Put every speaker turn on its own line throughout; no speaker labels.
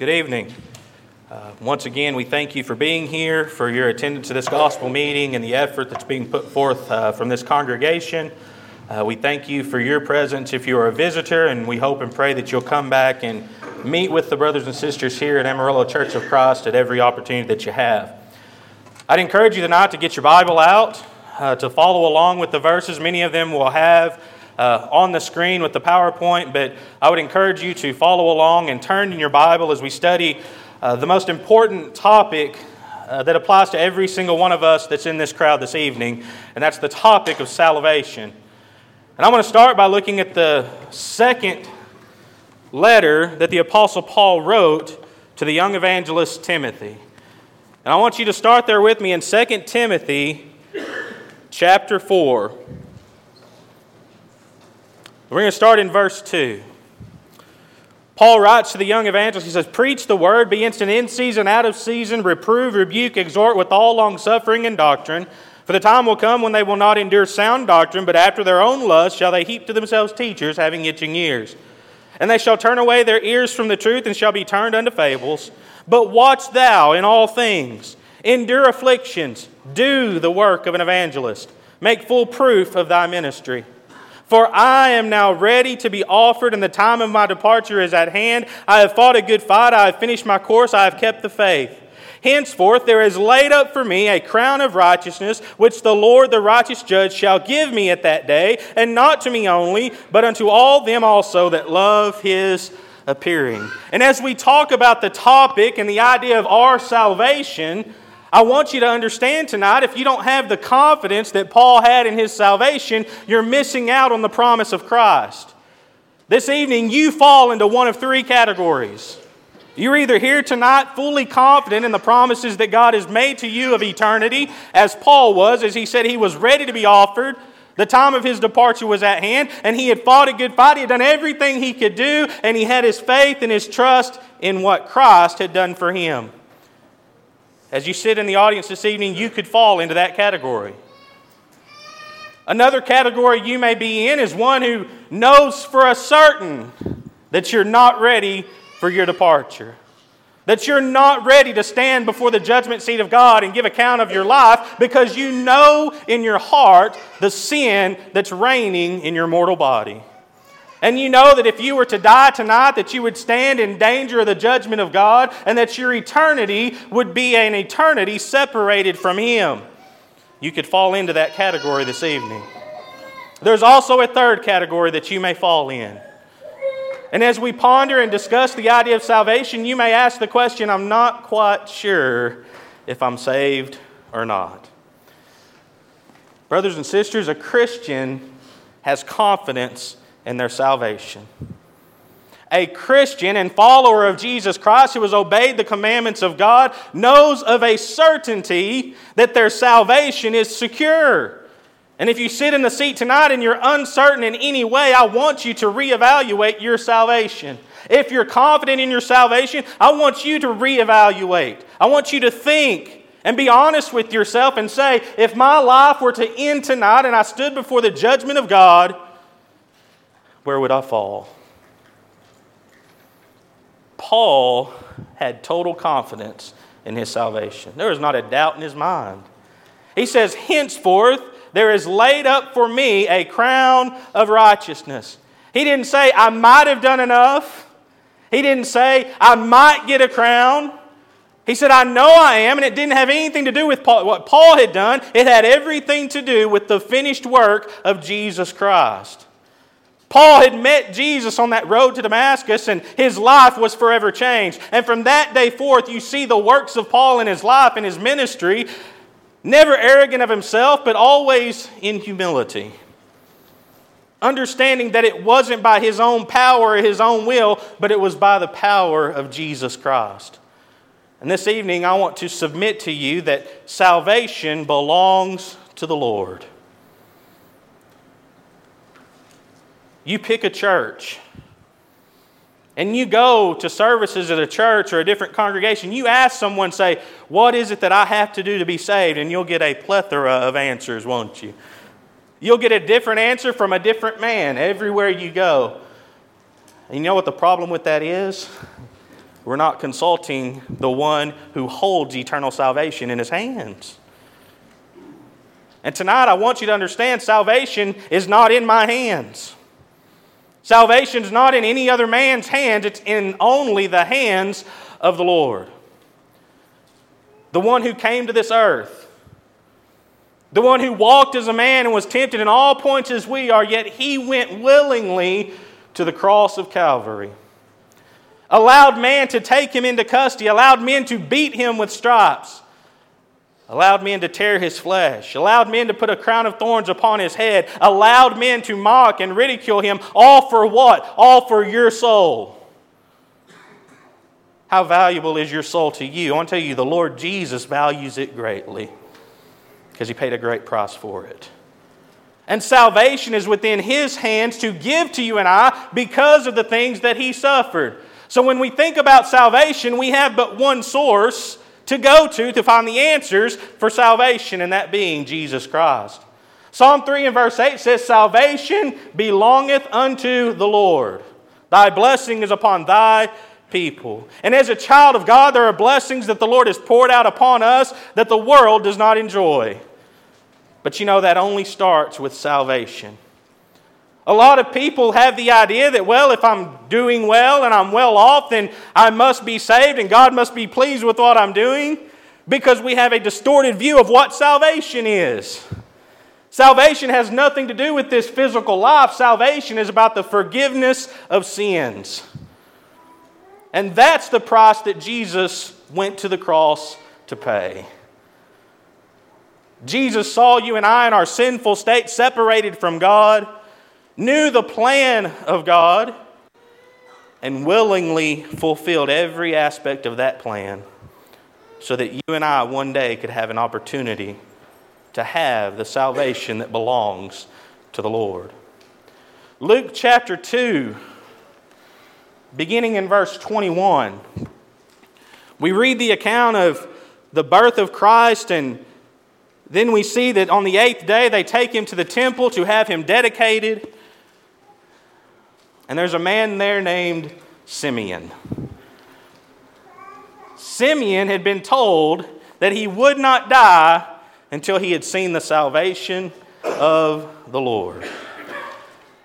Good evening. Uh, once again, we thank you for being here, for your attendance to this gospel meeting, and the effort that's being put forth uh, from this congregation. Uh, we thank you for your presence if you are a visitor, and we hope and pray that you'll come back and meet with the brothers and sisters here at Amarillo Church of Christ at every opportunity that you have. I'd encourage you tonight to get your Bible out, uh, to follow along with the verses. Many of them will have uh, on the screen with the PowerPoint, but I would encourage you to follow along and turn in your Bible as we study uh, the most important topic uh, that applies to every single one of us that's in this crowd this evening, and that's the topic of salvation. And I want to start by looking at the second letter that the Apostle Paul wrote to the young evangelist Timothy. And I want you to start there with me in 2 Timothy chapter 4. We're going to start in verse 2. Paul writes to the young evangelist, he says, Preach the word, be instant in season, out of season, reprove, rebuke, exhort with all long suffering and doctrine. For the time will come when they will not endure sound doctrine, but after their own lust shall they heap to themselves teachers having itching ears. And they shall turn away their ears from the truth and shall be turned unto fables. But watch thou in all things, endure afflictions, do the work of an evangelist, make full proof of thy ministry. For I am now ready to be offered, and the time of my departure is at hand. I have fought a good fight, I have finished my course, I have kept the faith. Henceforth there is laid up for me a crown of righteousness, which the Lord the righteous judge shall give me at that day, and not to me only, but unto all them also that love his appearing. And as we talk about the topic and the idea of our salvation, I want you to understand tonight if you don't have the confidence that Paul had in his salvation, you're missing out on the promise of Christ. This evening, you fall into one of three categories. You're either here tonight fully confident in the promises that God has made to you of eternity, as Paul was, as he said he was ready to be offered. The time of his departure was at hand, and he had fought a good fight. He had done everything he could do, and he had his faith and his trust in what Christ had done for him. As you sit in the audience this evening, you could fall into that category. Another category you may be in is one who knows for a certain that you're not ready for your departure. That you're not ready to stand before the judgment seat of God and give account of your life because you know in your heart the sin that's reigning in your mortal body. And you know that if you were to die tonight, that you would stand in danger of the judgment of God and that your eternity would be an eternity separated from Him. You could fall into that category this evening. There's also a third category that you may fall in. And as we ponder and discuss the idea of salvation, you may ask the question I'm not quite sure if I'm saved or not. Brothers and sisters, a Christian has confidence in their salvation. A Christian and follower of Jesus Christ who has obeyed the commandments of God knows of a certainty that their salvation is secure. And if you sit in the seat tonight and you're uncertain in any way, I want you to reevaluate your salvation. If you're confident in your salvation, I want you to reevaluate. I want you to think and be honest with yourself and say, if my life were to end tonight and I stood before the judgment of God, where would I fall? Paul had total confidence in his salvation. There was not a doubt in his mind. He says, Henceforth, there is laid up for me a crown of righteousness. He didn't say, I might have done enough. He didn't say, I might get a crown. He said, I know I am, and it didn't have anything to do with Paul, what Paul had done. It had everything to do with the finished work of Jesus Christ. Paul had met Jesus on that road to Damascus, and his life was forever changed. And from that day forth, you see the works of Paul in his life and his ministry, never arrogant of himself, but always in humility. Understanding that it wasn't by his own power his own will, but it was by the power of Jesus Christ. And this evening, I want to submit to you that salvation belongs to the Lord. You pick a church and you go to services at a church or a different congregation, you ask someone, say, What is it that I have to do to be saved? And you'll get a plethora of answers, won't you? You'll get a different answer from a different man everywhere you go. And you know what the problem with that is? we're not consulting the one who holds eternal salvation in his hands. And tonight, I want you to understand salvation is not in my hands. Salvation is not in any other man's hands, it's in only the hands of the Lord. The one who came to this earth, the one who walked as a man and was tempted in all points as we are, yet he went willingly to the cross of Calvary. Allowed man to take him into custody, allowed men to beat him with stripes, allowed men to tear his flesh, allowed men to put a crown of thorns upon his head, allowed men to mock and ridicule him, all for what? All for your soul. How valuable is your soul to you? I want to tell you, the Lord Jesus values it greatly because he paid a great price for it. And salvation is within his hands to give to you and I because of the things that he suffered. So when we think about salvation, we have but one source to go to to find the answers for salvation, and that being Jesus Christ. Psalm 3 and verse 8 says, Salvation belongeth unto the Lord. Thy blessing is upon thy people. And as a child of God, there are blessings that the Lord has poured out upon us that the world does not enjoy. But you know, that only starts with salvation. A lot of people have the idea that, well, if I'm doing well and I'm well off, then I must be saved and God must be pleased with what I'm doing because we have a distorted view of what salvation is. Salvation has nothing to do with this physical life. Salvation is about the forgiveness of sins. And that's the price that Jesus went to the cross to pay. Jesus saw you and I in our sinful state, separated from God knew the plan of God, and willingly fulfilled every aspect of that plan so that you and I one day could have an opportunity to have the salvation that belongs to the Lord. Luke chapter 2, beginning in verse 21, we read the account of the birth of Christ and then we see that on the eighth day they take him to the temple to have him dedicated. And there's a man there named Simeon. Simeon had been told that he would not die until he had seen the salvation of the Lord.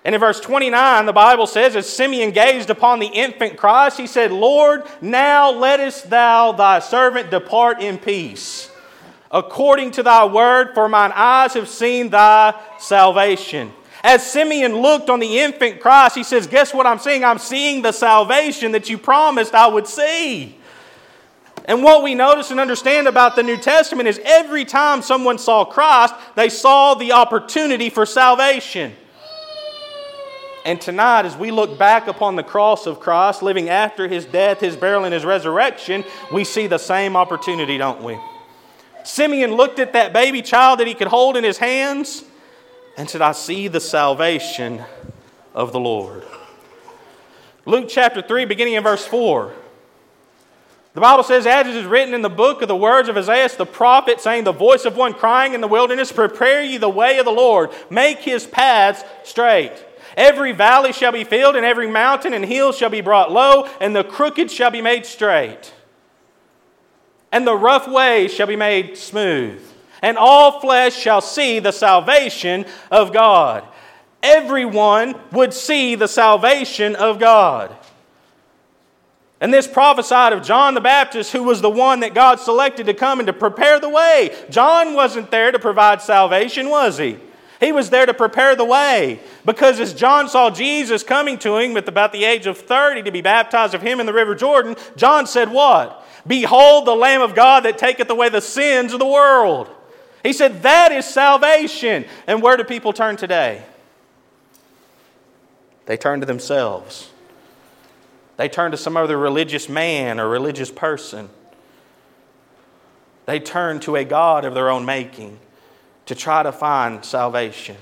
And in verse 29, the Bible says, As Simeon gazed upon the infant Christ, he said, Lord, now lettest thou thy servant depart in peace, according to thy word, for mine eyes have seen thy salvation as Simeon looked on the infant Christ, he says, Guess what I'm seeing? I'm seeing the salvation that you promised I would see. And what we notice and understand about the New Testament is every time someone saw Christ, they saw the opportunity for salvation. And tonight, as we look back upon the cross of Christ, living after his death, his burial, and his resurrection, we see the same opportunity, don't we? Simeon looked at that baby child that he could hold in his hands and said, I see the salvation of the Lord. Luke chapter 3, beginning in verse 4. The Bible says, As it is written in the book of the words of Isaiah the prophet, saying, The voice of one crying in the wilderness, Prepare ye the way of the Lord, make his paths straight. Every valley shall be filled, and every mountain and hill shall be brought low, and the crooked shall be made straight, and the rough ways shall be made smooth and all flesh shall see the salvation of God. Everyone would see the salvation of God. And this prophesied of John the Baptist, who was the one that God selected to come and to prepare the way. John wasn't there to provide salvation, was he? He was there to prepare the way. Because as John saw Jesus coming to him at about the age of 30 to be baptized of him in the River Jordan, John said, What? Behold the Lamb of God that taketh away the sins of the world. He said, That is salvation. And where do people turn today? They turn to themselves. They turn to some other religious man or religious person. They turn to a God of their own making to try to find salvation.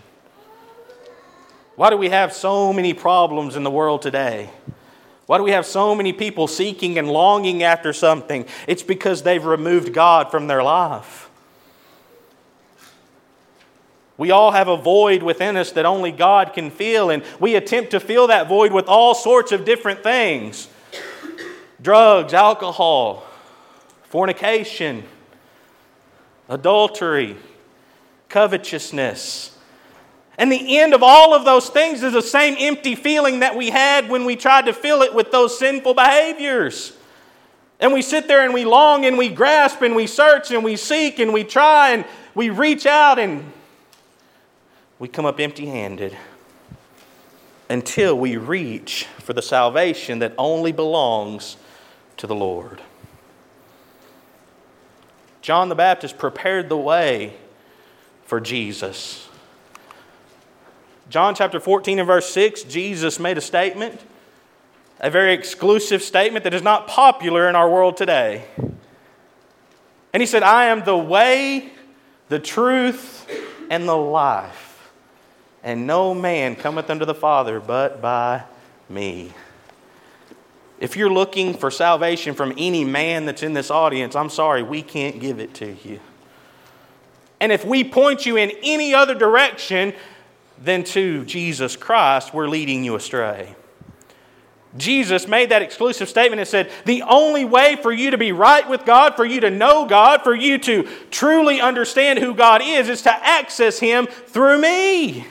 Why do we have so many problems in the world today? Why do we have so many people seeking and longing after something? It's because they've removed God from their life. We all have a void within us that only God can fill, and we attempt to fill that void with all sorts of different things drugs, alcohol, fornication, adultery, covetousness. And the end of all of those things is the same empty feeling that we had when we tried to fill it with those sinful behaviors. And we sit there and we long and we grasp and we search and we seek and we try and we reach out and we come up empty handed until we reach for the salvation that only belongs to the Lord. John the Baptist prepared the way for Jesus. John chapter 14 and verse 6, Jesus made a statement, a very exclusive statement that is not popular in our world today. And he said, I am the way, the truth, and the life. And no man cometh unto the Father but by me. If you're looking for salvation from any man that's in this audience, I'm sorry, we can't give it to you. And if we point you in any other direction than to Jesus Christ, we're leading you astray. Jesus made that exclusive statement and said, The only way for you to be right with God, for you to know God, for you to truly understand who God is, is to access Him through me.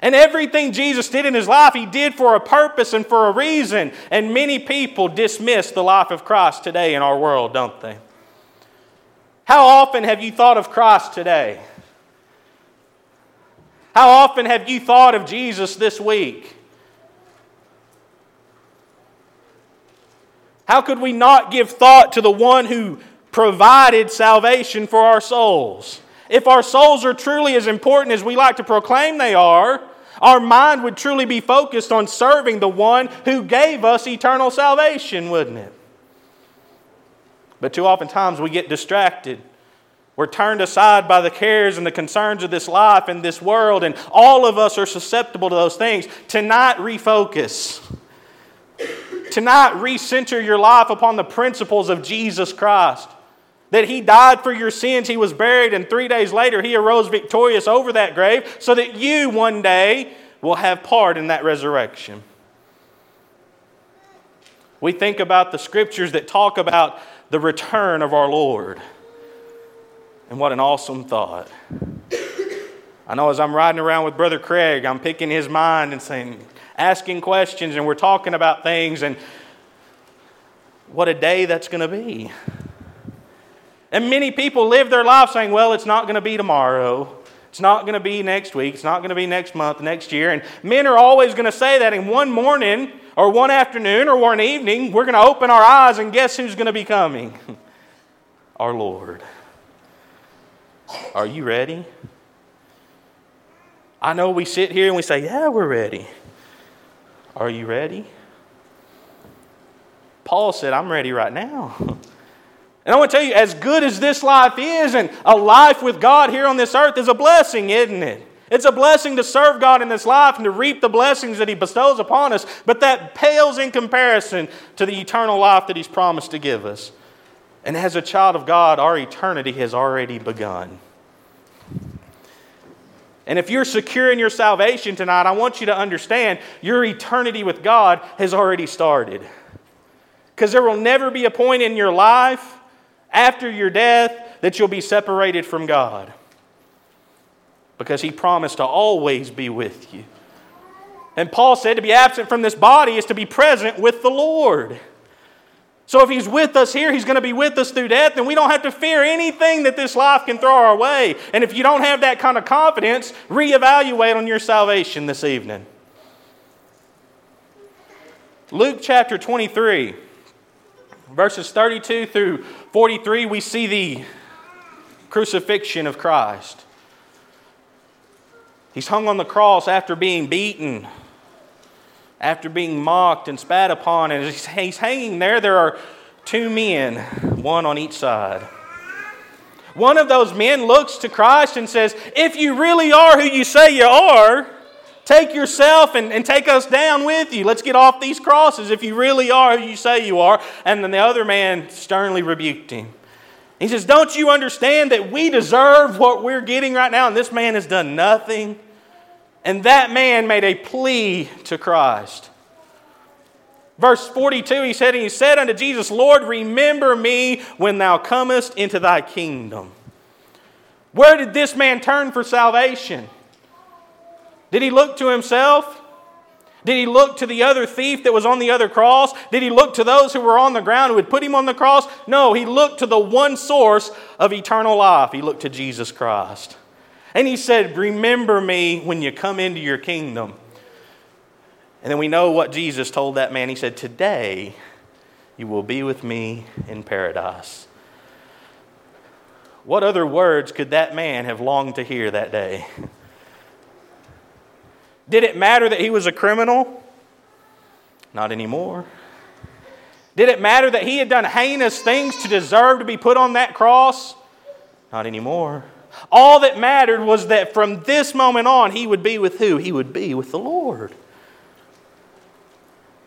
And everything Jesus did in his life, he did for a purpose and for a reason. And many people dismiss the life of Christ today in our world, don't they? How often have you thought of Christ today? How often have you thought of Jesus this week? How could we not give thought to the one who provided salvation for our souls? If our souls are truly as important as we like to proclaim they are, our mind would truly be focused on serving the one who gave us eternal salvation, wouldn't it? But too often times we get distracted. We're turned aside by the cares and the concerns of this life and this world, and all of us are susceptible to those things. Tonight, refocus. Tonight, recenter your life upon the principles of Jesus Christ that he died for your sins, he was buried, and three days later he arose victorious over that grave, so that you one day will have part in that resurrection. We think about the scriptures that talk about the return of our Lord. And what an awesome thought. I know as I'm riding around with Brother Craig, I'm picking his mind and saying, asking questions, and we're talking about things, and what a day that's going to be. And many people live their life saying, well, it's not going to be tomorrow. It's not going to be next week. It's not going to be next month, next year. And men are always going to say that. And one morning, or one afternoon, or one evening, we're going to open our eyes and guess who's going to be coming? Our Lord. Are you ready? I know we sit here and we say, yeah, we're ready. Are you ready? Paul said, I'm ready right now. And I want to tell you, as good as this life is, and a life with God here on this earth is a blessing, isn't it? It's a blessing to serve God in this life and to reap the blessings that He bestows upon us, but that pales in comparison to the eternal life that He's promised to give us. And as a child of God, our eternity has already begun. And if you're secure in your salvation tonight, I want you to understand your eternity with God has already started. Because there will never be a point in your life after your death that you'll be separated from God. Because he promised to always be with you. And Paul said to be absent from this body is to be present with the Lord. So if he's with us here, he's going to be with us through death, and we don't have to fear anything that this life can throw our way. And if you don't have that kind of confidence, reevaluate on your salvation this evening. Luke chapter 23 verses 32 through 43, we see the crucifixion of Christ. He's hung on the cross after being beaten, after being mocked and spat upon, and as he's hanging there, there are two men, one on each side. One of those men looks to Christ and says, If you really are who you say you are, Take yourself and, and take us down with you. Let's get off these crosses if you really are who you say you are. And then the other man sternly rebuked him. He says, Don't you understand that we deserve what we're getting right now? And this man has done nothing. And that man made a plea to Christ. Verse 42, he said, And he said unto Jesus, Lord, remember me when thou comest into thy kingdom. Where did this man turn for salvation? Did he look to himself? Did he look to the other thief that was on the other cross? Did he look to those who were on the ground who had put him on the cross? No, he looked to the one source of eternal life. He looked to Jesus Christ. And he said, Remember me when you come into your kingdom. And then we know what Jesus told that man. He said, Today you will be with me in paradise. What other words could that man have longed to hear that day? Did it matter that he was a criminal? Not anymore. Did it matter that he had done heinous things to deserve to be put on that cross? Not anymore. All that mattered was that from this moment on, he would be with who? He would be with the Lord.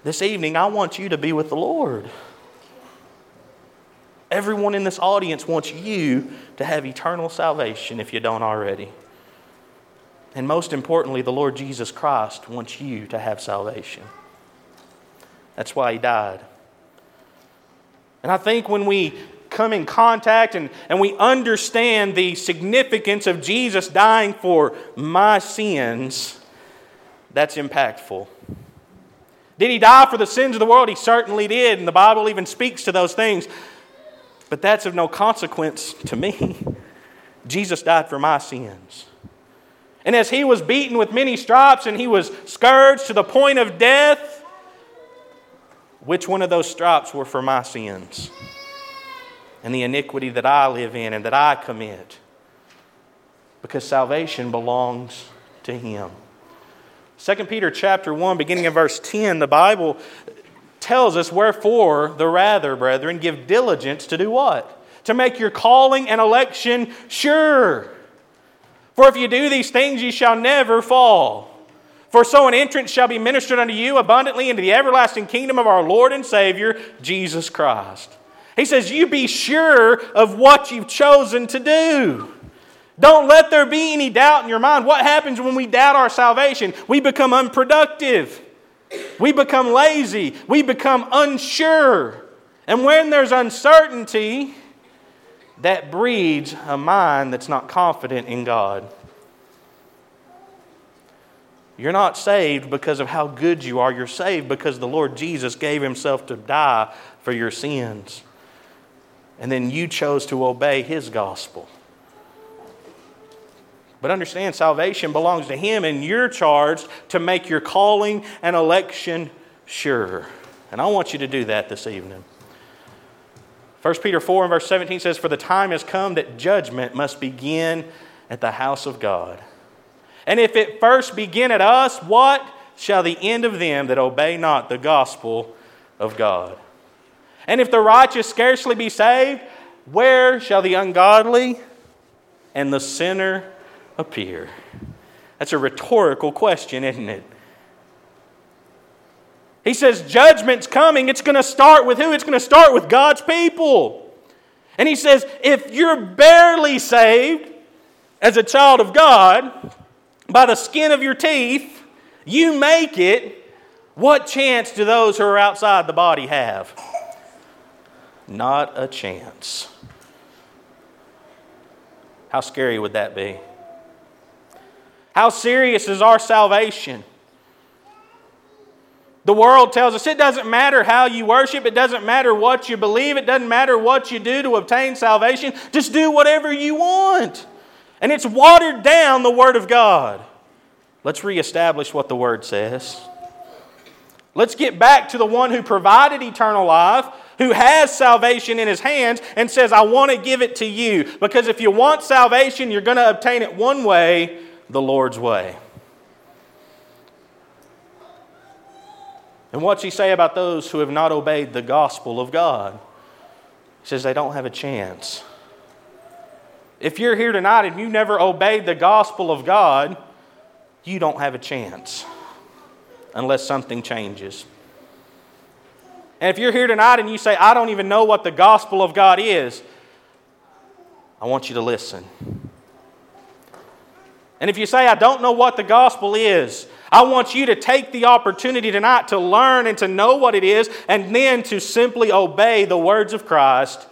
This evening, I want you to be with the Lord. Everyone in this audience wants you to have eternal salvation if you don't already. And most importantly, the Lord Jesus Christ wants you to have salvation. That's why He died. And I think when we come in contact and, and we understand the significance of Jesus dying for my sins, that's impactful. Did he die for the sins of the world? He certainly did, and the Bible even speaks to those things. But that's of no consequence to me. Jesus died for my sins. And as he was beaten with many stripes and he was scourged to the point of death, which one of those stripes were for my sins and the iniquity that I live in and that I commit? Because salvation belongs to him. 2 Peter chapter 1, beginning in verse 10, the Bible tells us, Wherefore, the rather, brethren, give diligence to do what? To make your calling and election sure. For if you do these things, ye shall never fall. For so an entrance shall be ministered unto you abundantly into the everlasting kingdom of our Lord and Savior, Jesus Christ. He says, You be sure of what you've chosen to do. Don't let there be any doubt in your mind. What happens when we doubt our salvation? We become unproductive. We become lazy. We become unsure. And when there's uncertainty, that breeds a mind that's not confident in God. You're not saved because of how good you are. You're saved because the Lord Jesus gave Himself to die for your sins. And then you chose to obey His gospel. But understand, salvation belongs to Him, and you're charged to make your calling and election sure. And I want you to do that this evening. 1 Peter 4 and verse 17 says, For the time has come that judgment must begin at the house of God. And if it first begin at us, what shall the end of them that obey not the gospel of God? And if the righteous scarcely be saved, where shall the ungodly and the sinner appear? That's a rhetorical question, isn't it? He says, Judgment's coming. It's going to start with who? It's going to start with God's people. And he says, if you're barely saved as a child of God by the skin of your teeth, you make it. What chance do those who are outside the body have? Not a chance. How scary would that be? How serious is our salvation? The world tells us it doesn't matter how you worship, it doesn't matter what you believe, it doesn't matter what you do to obtain salvation. Just do whatever you want. And it's watered down the Word of God. Let's reestablish what the Word says. Let's get back to the one who provided eternal life, who has salvation in his hands, and says, I want to give it to you. Because if you want salvation, you're going to obtain it one way the Lord's way. And what's he say about those who have not obeyed the gospel of God? He says they don't have a chance. If you're here tonight and you never obeyed the gospel of God, you don't have a chance unless something changes. And if you're here tonight and you say, I don't even know what the gospel of God is, I want you to listen. And if you say, I don't know what the gospel is, I want you to take the opportunity tonight to learn and to know what it is, and then to simply obey the words of Christ,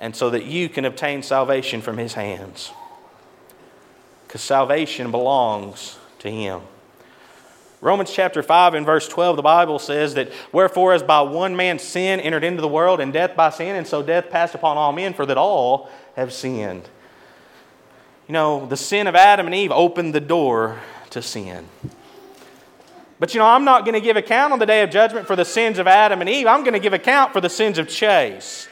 and so that you can obtain salvation from His hands. Because salvation belongs to Him. Romans chapter 5 and verse 12, the Bible says that, Wherefore, as by one man sin entered into the world, and death by sin, and so death passed upon all men, for that all have sinned. You know, the sin of Adam and Eve opened the door to sin. But you know, I'm not going to give account on the day of judgment for the sins of Adam and Eve. I'm going to give account for the sins of Chase.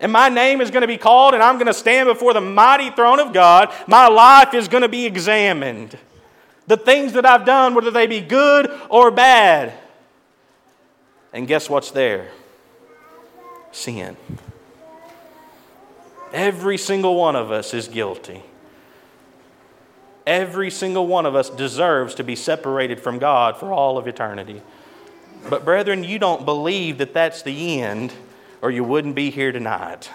And my name is going to be called, and I'm going to stand before the mighty throne of God. My life is going to be examined. The things that I've done, whether they be good or bad. And guess what's there? Sin. Every single one of us is guilty. Every single one of us deserves to be separated from God for all of eternity. But, brethren, you don't believe that that's the end, or you wouldn't be here tonight.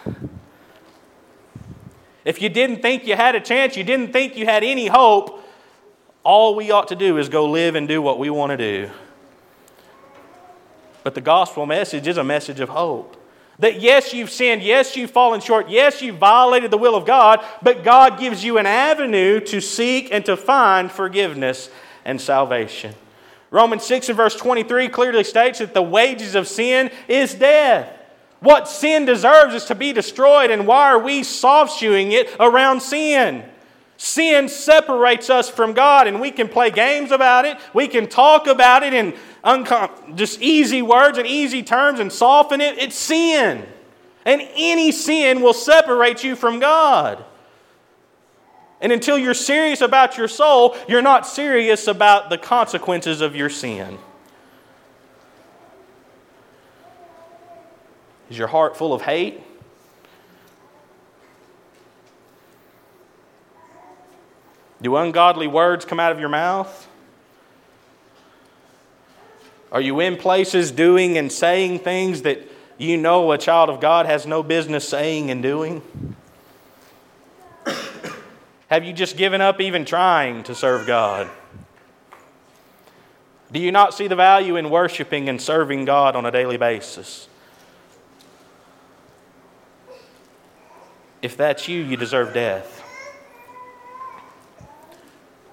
If you didn't think you had a chance, you didn't think you had any hope, all we ought to do is go live and do what we want to do. But the gospel message is a message of hope. That yes, you've sinned, yes, you've fallen short, yes, you've violated the will of God, but God gives you an avenue to seek and to find forgiveness and salvation. Romans 6 and verse 23 clearly states that the wages of sin is death. What sin deserves is to be destroyed, and why are we soft shoeing it around sin? Sin separates us from God, and we can play games about it. We can talk about it in uncom- just easy words and easy terms and soften it. It's sin. And any sin will separate you from God. And until you're serious about your soul, you're not serious about the consequences of your sin. Is your heart full of hate? Do ungodly words come out of your mouth? Are you in places doing and saying things that you know a child of God has no business saying and doing? Have you just given up even trying to serve God? Do you not see the value in worshiping and serving God on a daily basis? If that's you, you deserve death.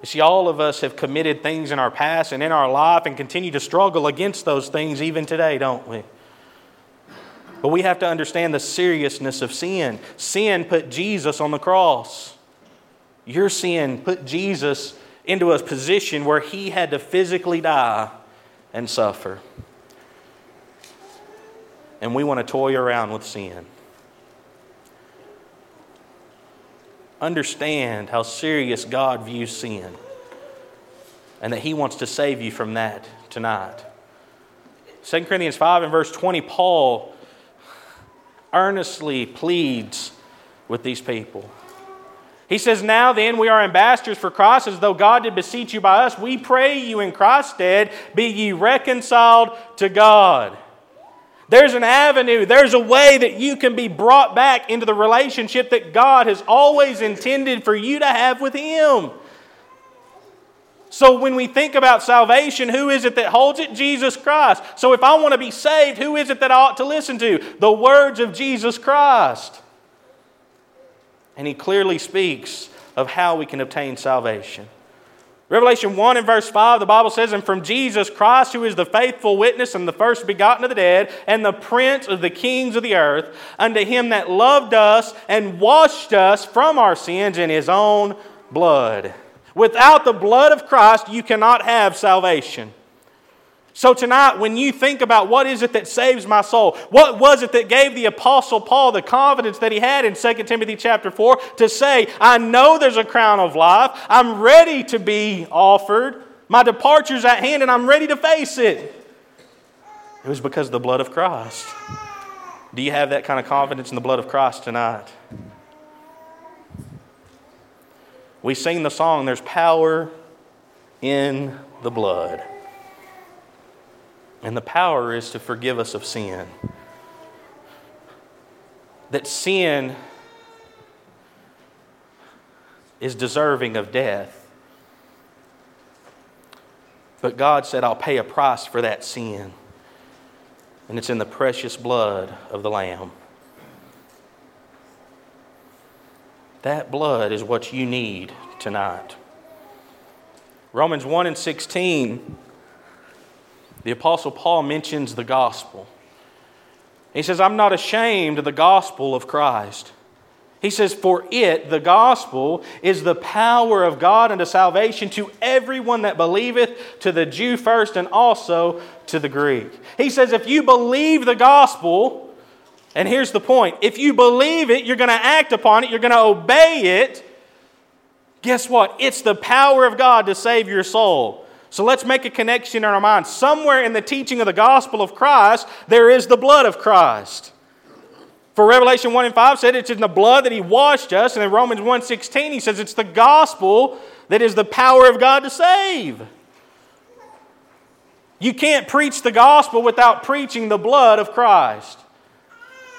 You see, all of us have committed things in our past and in our life and continue to struggle against those things even today, don't we? But we have to understand the seriousness of sin. Sin put Jesus on the cross. Your sin put Jesus into a position where he had to physically die and suffer. And we want to toy around with sin. Understand how serious God views sin and that He wants to save you from that tonight. 2 Corinthians 5 and verse 20, Paul earnestly pleads with these people. He says, Now then, we are ambassadors for Christ, as though God did beseech you by us. We pray you in Christ's stead, be ye reconciled to God. There's an avenue, there's a way that you can be brought back into the relationship that God has always intended for you to have with Him. So when we think about salvation, who is it that holds it? Jesus Christ. So if I want to be saved, who is it that I ought to listen to? The words of Jesus Christ. And He clearly speaks of how we can obtain salvation. Revelation 1 and verse 5, the Bible says, And from Jesus Christ, who is the faithful witness and the first begotten of the dead, and the prince of the kings of the earth, unto him that loved us and washed us from our sins in his own blood. Without the blood of Christ, you cannot have salvation. So tonight, when you think about what is it that saves my soul, what was it that gave the apostle Paul the confidence that he had in 2 Timothy chapter 4 to say, I know there's a crown of life. I'm ready to be offered. My departure's at hand and I'm ready to face it. It was because of the blood of Christ. Do you have that kind of confidence in the blood of Christ tonight? We sing the song, There's Power in the Blood. And the power is to forgive us of sin. That sin is deserving of death. But God said, I'll pay a price for that sin. And it's in the precious blood of the Lamb. That blood is what you need tonight. Romans 1 and 16, the Apostle Paul mentions the gospel. He says, I'm not ashamed of the gospel of Christ. He says, For it, the gospel, is the power of God unto salvation to everyone that believeth, to the Jew first, and also to the Greek. He says, If you believe the gospel, and here's the point if you believe it, you're going to act upon it, you're going to obey it, guess what? It's the power of God to save your soul. So let's make a connection in our minds. Somewhere in the teaching of the gospel of Christ, there is the blood of Christ. For Revelation 1 and 5 said it's in the blood that he washed us, and in Romans 1:16 he says it's the gospel that is the power of God to save. You can't preach the gospel without preaching the blood of Christ.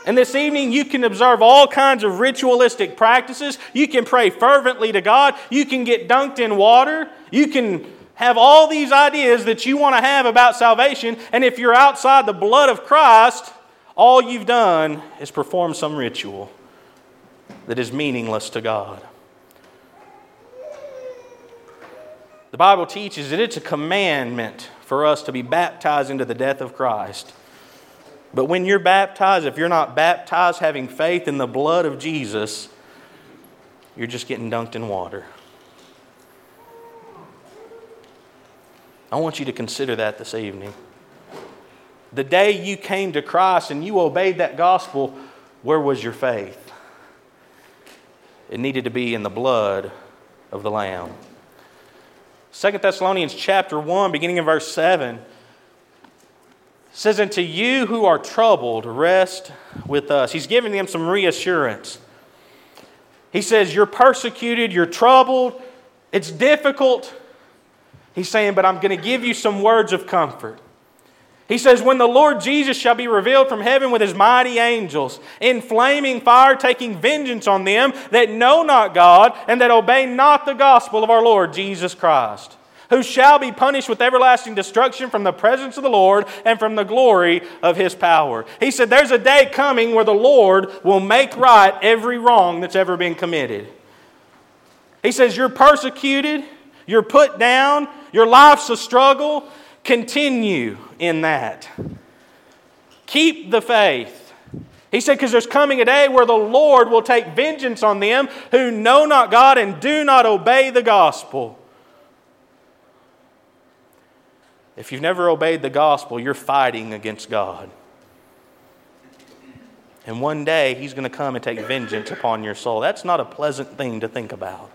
And this evening, you can observe all kinds of ritualistic practices. You can pray fervently to God. You can get dunked in water. You can have all these ideas that you want to have about salvation. And if you're outside the blood of Christ, all you've done is perform some ritual that is meaningless to God. The Bible teaches that it's a commandment for us to be baptized into the death of Christ. But when you're baptized, if you're not baptized having faith in the blood of Jesus, you're just getting dunked in water. I want you to consider that this evening. The day you came to Christ and you obeyed that gospel, where was your faith? It needed to be in the blood of the Lamb. 2 Thessalonians chapter 1, beginning in verse 7 says, And to you who are troubled, rest with us. He's giving them some reassurance. He says, You're persecuted, you're troubled, it's difficult. He's saying, But I'm going to give you some words of comfort. He says, When the Lord Jesus shall be revealed from heaven with his mighty angels, in flaming fire, taking vengeance on them that know not God and that obey not the gospel of our Lord Jesus Christ who shall be punished with everlasting destruction from the presence of the Lord and from the glory of his power. He said, There's a day coming where the Lord will make right every wrong that's ever been committed. He says, You're persecuted, you're put down, your life's a struggle. Continue in that. Keep the faith. He said, because there's coming a day where the Lord will take vengeance on them who know not God and do not obey the gospel. If you've never obeyed the gospel, you're fighting against God. And one day, He's going to come and take vengeance upon your soul. That's not a pleasant thing to think about.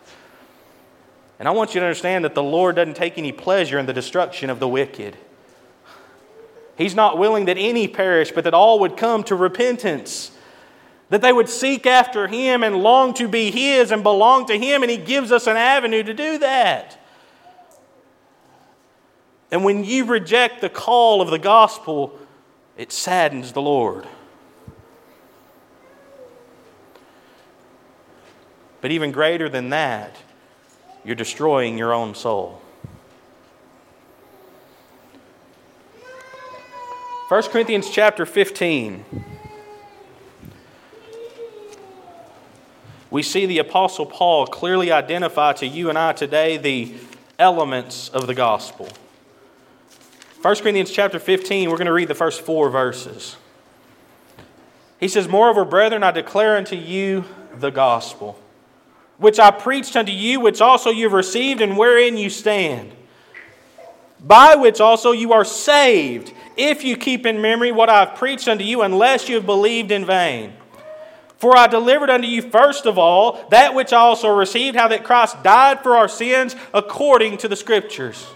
And I want you to understand that the Lord doesn't take any pleasure in the destruction of the wicked. He's not willing that any perish, but that all would come to repentance. That they would seek after Him and long to be His and belong to Him, and He gives us an avenue to do that. And when you reject the call of the gospel, it saddens the Lord. But even greater than that, you're destroying your own soul. 1 Corinthians chapter 15. We see the Apostle Paul clearly identify to you and I today the elements of the gospel. 1 Corinthians chapter 15, we're going to read the first four verses. He says, Moreover, brethren, I declare unto you the gospel, which I preached unto you, which also you have received, and wherein you stand, by which also you are saved, if you keep in memory what I have preached unto you, unless you have believed in vain. For I delivered unto you first of all that which I also received, how that Christ died for our sins according to the Scriptures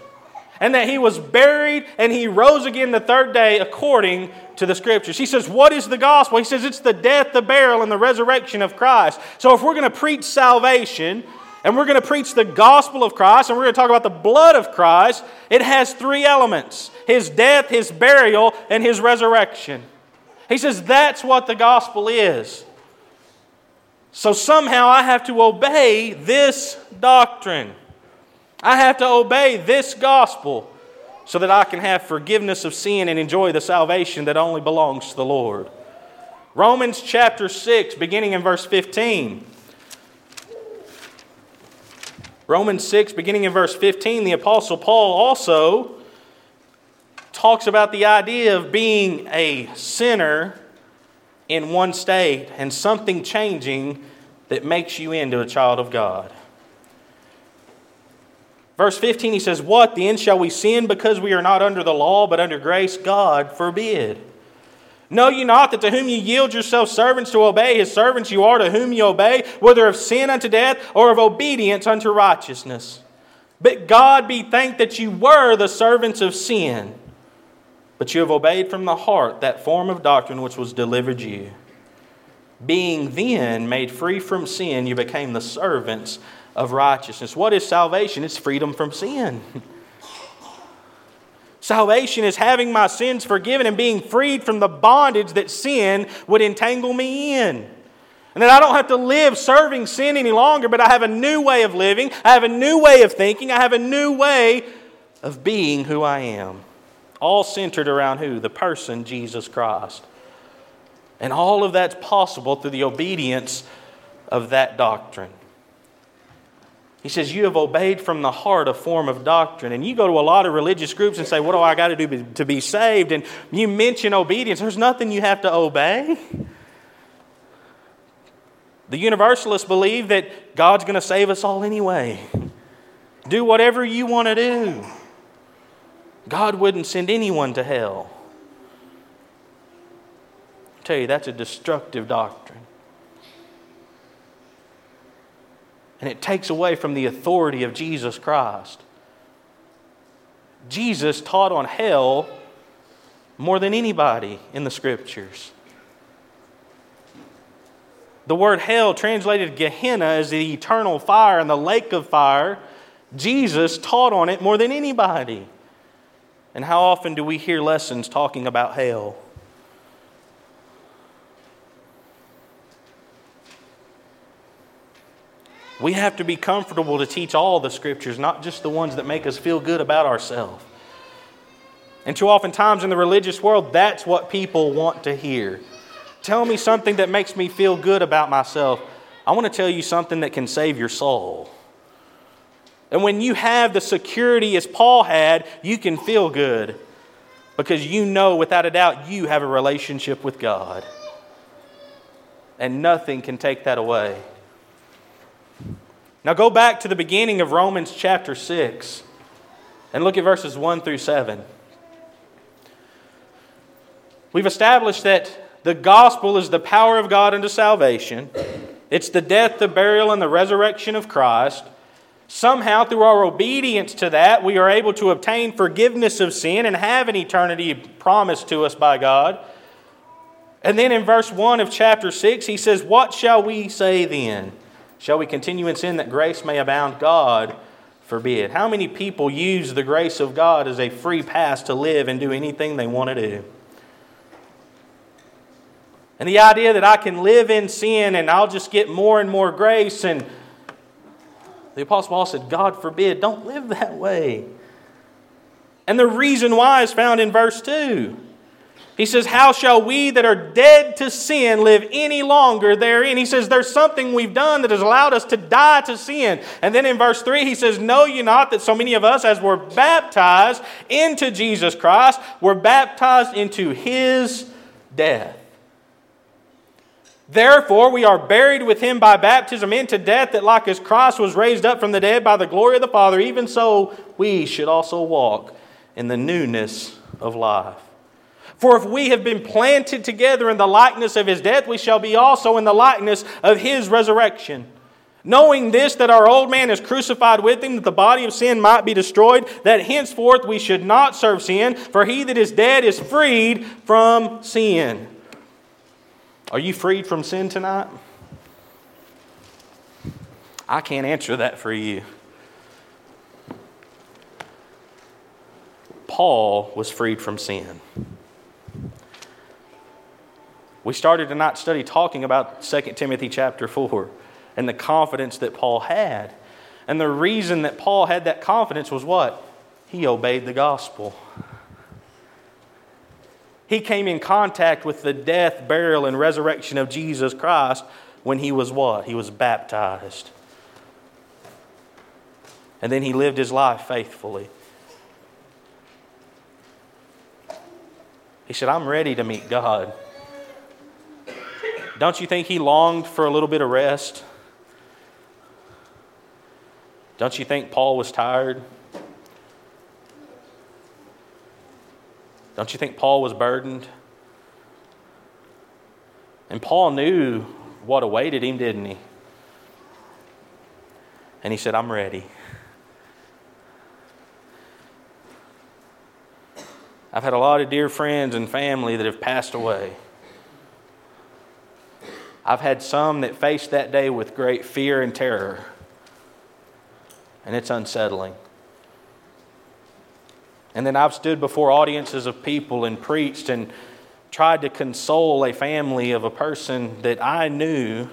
and that he was buried and he rose again the third day according to the scriptures. He says, What is the gospel? He says, It's the death, the burial, and the resurrection of Christ. So if we're going to preach salvation, and we're going to preach the gospel of Christ, and we're going to talk about the blood of Christ, it has three elements his death, his burial, and his resurrection. He says that's what the gospel is. So somehow I have to obey this doctrine. I have to obey this gospel. so that I can have forgiveness of sin and enjoy the salvation that only belongs to the Lord. Romans chapter 6, beginning in verse 15. Romans 6, beginning in verse 15, the Apostle Paul also talks about the idea of being a sinner in one state and something changing that makes you into a child of God. Verse 15, he says, What then? Shall we sin because we are not under the law, but under grace? God forbid. Know ye not that to whom ye yield yourselves servants to obey, his servants you are to whom ye obey, whether of sin unto death or of obedience unto righteousness? But God be thanked that you were the servants of sin, but you have obeyed from the heart that form of doctrine which was delivered you. Being then made free from sin, you became the servants of righteousness. What is salvation? It's freedom from sin. Salvation is having my sins forgiven and being freed from the bondage that sin would entangle me in. And that I don't have to live serving sin any longer, but I have a new way of living. I have a new way of thinking. I have a new way of being who I am. All centered around who? The person, Jesus Christ. And all of that's possible through the obedience of that doctrine. He says, You have obeyed from the heart a form of doctrine. And you go to a lot of religious groups and say, What do I got to do to be saved? And you mention obedience. There's nothing you have to obey. The universalists believe that God's going to save us all anyway. Do whatever you want to do. God wouldn't send anyone to hell. I tell you, that's a destructive doctrine. And it takes away from the authority of Jesus Christ. Jesus taught on hell more than anybody in the scriptures. The word hell, translated Gehenna, is the eternal fire and the lake of fire. Jesus taught on it more than anybody. And how often do we hear lessons talking about hell? We have to be comfortable to teach all the scriptures, not just the ones that make us feel good about ourselves. And too often times in the religious world, that's what people want to hear. Tell me something that makes me feel good about myself. I want to tell you something that can save your soul. And when you have the security as Paul had, you can feel good because you know without a doubt you have a relationship with God. And nothing can take that away. Now go back to the beginning of Romans chapter 6 and look at verses 1 through 7. We've established that the gospel is the power of God unto salvation. It's the death, the burial, and the resurrection of Christ. Somehow, through our obedience to that, we are able to obtain forgiveness of sin and have an eternity promised to us by God. And then in verse 1 of chapter 6, he says, What shall we say then? Shall we continue in sin that grace may abound? God forbid. How many people use the grace of God as a free pass to live and do anything they want to do? And the idea that I can live in sin and I'll just get more and more grace. And the Apostle Paul said, God forbid, don't live that way. And the reason why is found in verse 2. He says, How shall we that are dead to sin live any longer therein? He says, There's something we've done that has allowed us to die to sin. And then in verse 3, he says, Know ye not that so many of us, as were baptized into Jesus Christ, were baptized into his death? Therefore, we are buried with him by baptism into death, that like as Christ was raised up from the dead by the glory of the Father, even so we should also walk in the newness of life. For if we have been planted together in the likeness of his death, we shall be also in the likeness of his resurrection. Knowing this, that our old man is crucified with him, that the body of sin might be destroyed, that henceforth we should not serve sin, for he that is dead is freed from sin. Are you freed from sin tonight? I can't answer that for you. Paul was freed from sin. We started tonight's study talking about 2 Timothy chapter 4 and the confidence that Paul had. And the reason that Paul had that confidence was what? he obeyed the gospel. He came in contact with the death, burial, and resurrection of Jesus Christ when he was what? He was baptized. And then he lived his life faithfully. He said, I'm ready to meet God. Don't you think he longed for a little bit of rest? Don't you think Paul was tired? Don't you think Paul was burdened? And Paul knew what awaited him, didn't he? And he said, I'm ready. I've had a lot of dear friends and family that have passed away. I've had some that faced that day with great fear and terror, and it's unsettling. And then I've stood before audiences of people and preached and tried to console a family of a person that I knew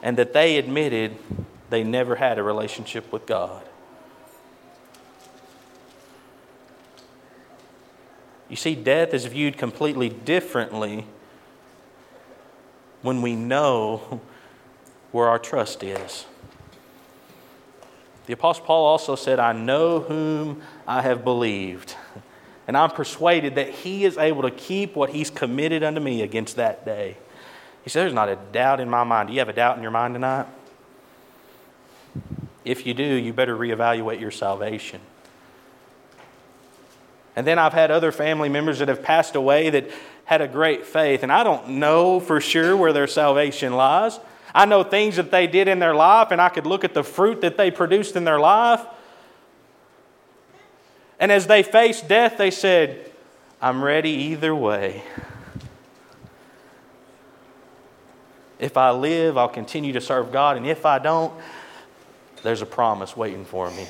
and that they admitted they never had a relationship with God. You see, death is viewed completely differently when we know where our trust is. The Apostle Paul also said, I know whom I have believed, and I'm persuaded that he is able to keep what he's committed unto me against that day. He said, There's not a doubt in my mind. Do you have a doubt in your mind tonight? If you do, you better reevaluate your salvation. And then I've had other family members that have passed away that had a great faith, and I don't know for sure where their salvation lies. I know things that they did in their life, and I could look at the fruit that they produced in their life. And as they faced death, they said, I'm ready either way. If I live, I'll continue to serve God, and if I don't, there's a promise waiting for me.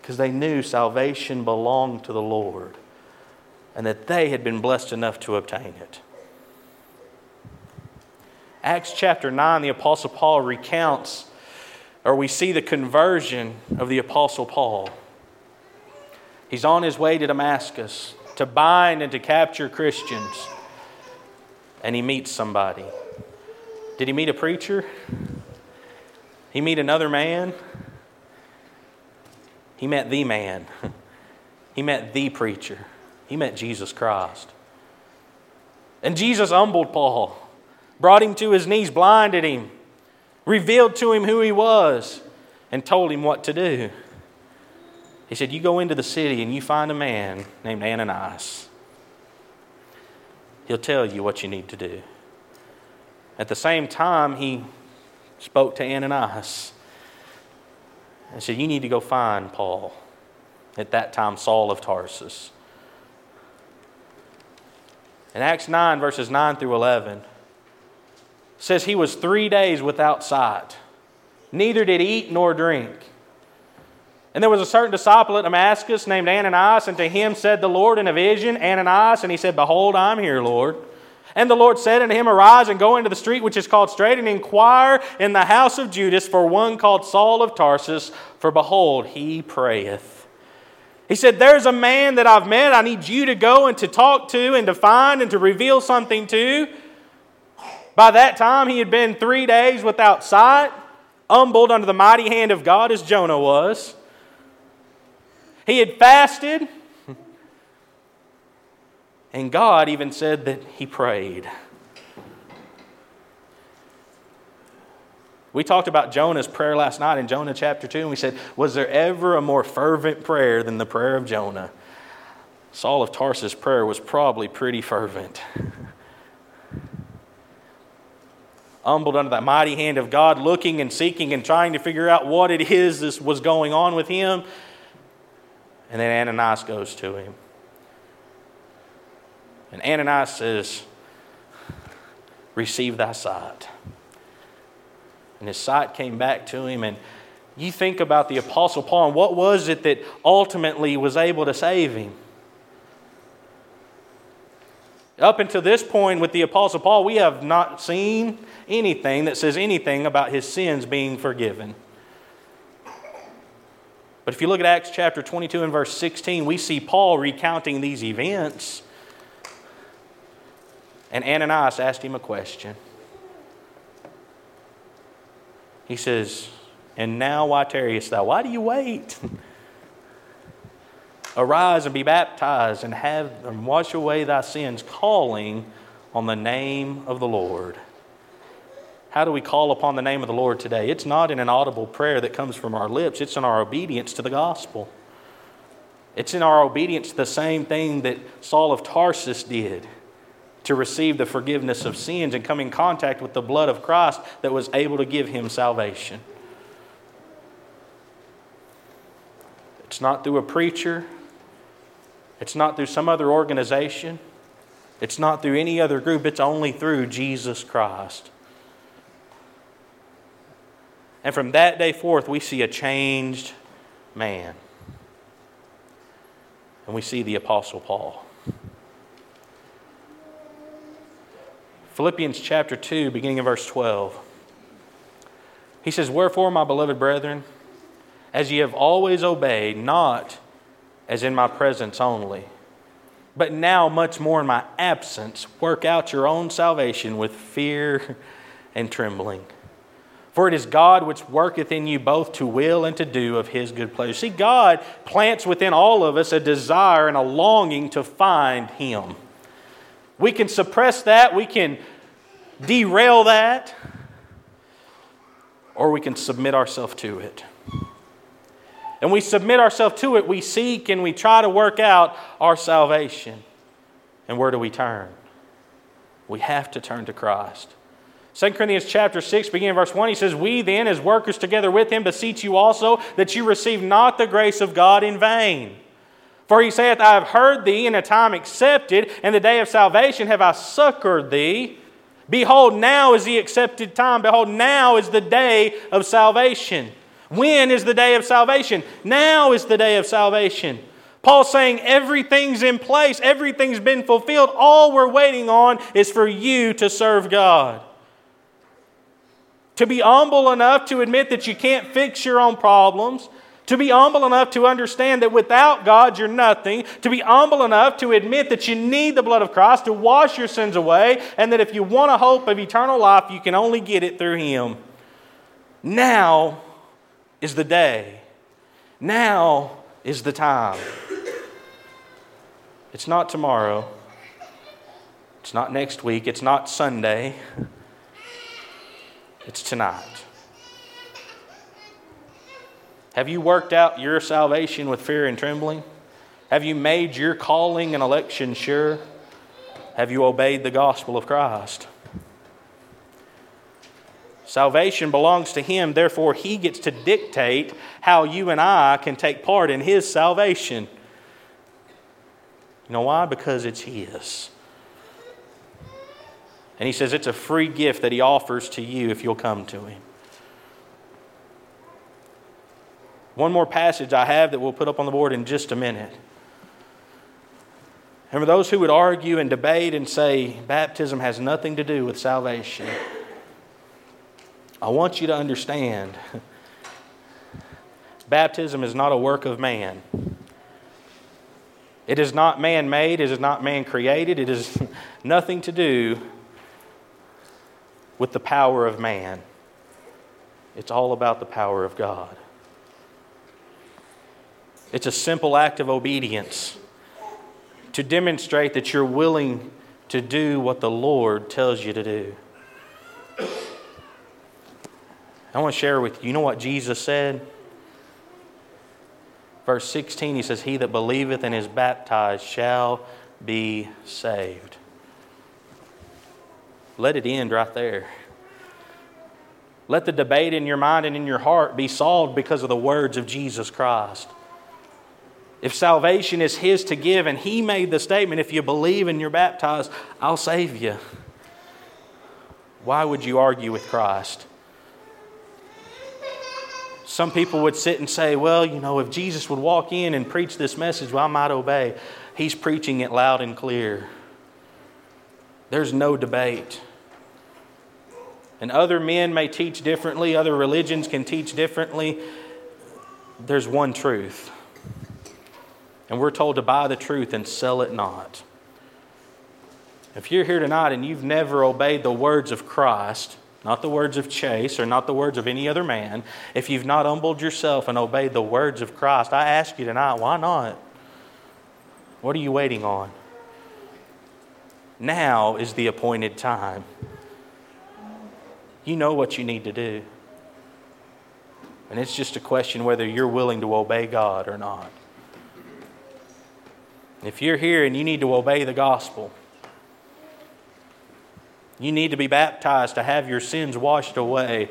Because they knew salvation belonged to the Lord and that they had been blessed enough to obtain it. Acts chapter 9, the Apostle Paul recounts, or we see the conversion of the Apostle Paul. He's on his way to Damascus to bind and to capture Christians, and he meets somebody. Did he meet a preacher? He meet another man? He met the man. He met the preacher. He met Jesus Christ. And Jesus humbled Paul brought him to his knees, blinded him, revealed to him who he was, and told him what to do. He said, You go into the city and you find a man named Ananias. He'll tell you what you need to do. At the same time, he spoke to Ananias and said, You need to go find Paul. At that time, Saul of Tarsus. In Acts 9, verses 9 through 11, says he was three days without sight. Neither did eat nor drink. And there was a certain disciple at Damascus named Ananias, and to him said the Lord in a vision, Ananias, and he said, Behold, I'm here, Lord. And the Lord said unto him, Arise and go into the street which is called Straight, and inquire in the house of Judas for one called Saul of Tarsus, for behold, he prayeth. He said, There's a man that I've met. I need you to go and to talk to and to find and to reveal something to. By that time, he had been three days without sight, humbled under the mighty hand of God as Jonah was. He had fasted, and God even said that he prayed. We talked about Jonah's prayer last night in Jonah chapter 2, and we said, Was there ever a more fervent prayer than the prayer of Jonah? Saul of Tarsus' prayer was probably pretty fervent. humbled under that mighty hand of God, looking and seeking and trying to figure out what it is this was going on with him. And then Ananias goes to him. And Ananias says, Receive thy sight. And his sight came back to him. And you think about the Apostle Paul and what was it that ultimately was able to save him? Up until this point with the Apostle Paul, we have not seen anything that says anything about his sins being forgiven. But if you look at Acts chapter 22 and verse 16, we see Paul recounting these events. And Ananias asked him a question. He says, And now why tarriest thou? Why do you wait? Arise and be baptized and have and wash away thy sins, calling on the name of the Lord. How do we call upon the name of the Lord today? It's not in an audible prayer that comes from our lips, it's in our obedience to the gospel. It's in our obedience to the same thing that Saul of Tarsus did to receive the forgiveness of sins and come in contact with the blood of Christ that was able to give him salvation. It's not through a preacher, it's not through some other organization, it's not through any other group, it's only through Jesus Christ. And from that day forth, we see a changed man. And we see the Apostle Paul. Philippians chapter 2, beginning of verse 12. He says, Wherefore, my beloved brethren, as ye have always obeyed, not as in my presence only, but now much more in my absence, work out your own salvation with fear and trembling. For it is God which worketh in you both to will and to do of his good pleasure. See, God plants within all of us a desire and a longing to find him. We can suppress that, we can derail that, or we can submit ourselves to it. And we submit ourselves to it, we seek and we try to work out our salvation. And where do we turn? We have to turn to Christ. 2 Corinthians chapter 6, beginning verse 1, he says, We then, as workers together with him, beseech you also that you receive not the grace of God in vain. For he saith, I have heard thee in a time accepted, and the day of salvation have I succored thee. Behold, now is the accepted time. Behold, now is the day of salvation. When is the day of salvation? Now is the day of salvation. Paul's saying everything's in place, everything's been fulfilled. All we're waiting on is for you to serve God. To be humble enough to admit that you can't fix your own problems. To be humble enough to understand that without God you're nothing. To be humble enough to admit that you need the blood of Christ to wash your sins away. And that if you want a hope of eternal life, you can only get it through Him. Now is the day. Now is the time. It's not tomorrow. It's not next week. It's not Sunday. It's tonight. Have you worked out your salvation with fear and trembling? Have you made your calling and election sure? Have you obeyed the gospel of Christ? Salvation belongs to Him, therefore, He gets to dictate how you and I can take part in His salvation. You know why? Because it's His. And He says it's a free gift that He offers to you if you'll come to Him. One more passage I have that we'll put up on the board in just a minute. And for those who would argue and debate and say baptism has nothing to do with salvation, I want you to understand baptism is not a work of man. It is not man made, it is not man created, it is nothing to do with the power of man. It's all about the power of God. It's a simple act of obedience to demonstrate that you're willing to do what the Lord tells you to do. I want to share with you, you know what Jesus said? Verse 16, he says, He that believeth and is baptized shall be saved. Let it end right there. Let the debate in your mind and in your heart be solved because of the words of Jesus Christ. If salvation is His to give, and He made the statement, if you believe and you're baptized, I'll save you. Why would you argue with Christ? Some people would sit and say, well, you know, if Jesus would walk in and preach this message, well, I might obey. He's preaching it loud and clear. There's no debate. And other men may teach differently, other religions can teach differently. there's one truth. And we're told to buy the truth and sell it not. If you're here tonight and you've never obeyed the words of Christ, not the words of Chase or not the words of any other man, if you've not humbled yourself and obeyed the words of Christ, I ask you tonight, why not? What are you waiting on? Now is the appointed time. You know what you need to do. And it's just a question whether you're willing to obey God or not. If you're here and you need to obey the gospel, you need to be baptized to have your sins washed away,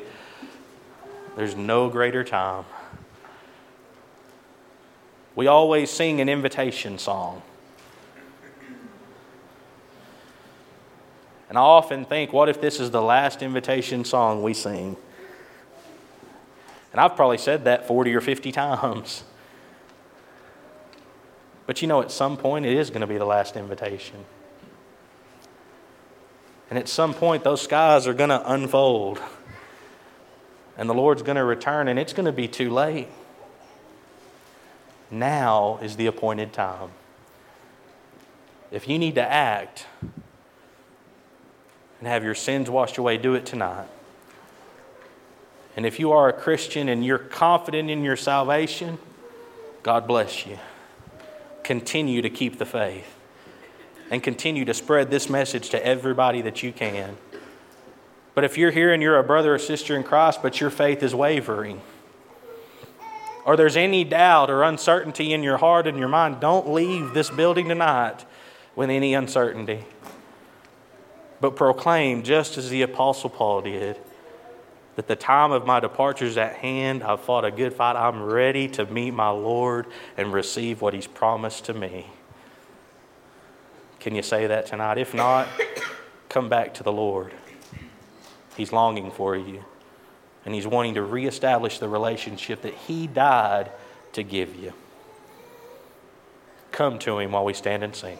there's no greater time. We always sing an invitation song. And I often think, what if this is the last invitation song we sing? And I've probably said that 40 or 50 times. But you know, at some point, it is going to be the last invitation. And at some point, those skies are going to unfold. And the Lord's going to return, and it's going to be too late. Now is the appointed time. If you need to act and have your sins washed away, do it tonight. And if you are a Christian and you're confident in your salvation, God bless you. Continue to keep the faith and continue to spread this message to everybody that you can. But if you're here and you're a brother or sister in Christ, but your faith is wavering, or there's any doubt or uncertainty in your heart and your mind, don't leave this building tonight with any uncertainty. But proclaim, just as the Apostle Paul did, that the time of my departure is at hand. I've fought a good fight. I'm ready to meet my Lord and receive what He's promised to me. Can you say that tonight? If not, come back to the Lord. He's longing for you, and He's wanting to reestablish the relationship that He died to give you. Come to Him while we stand and sing.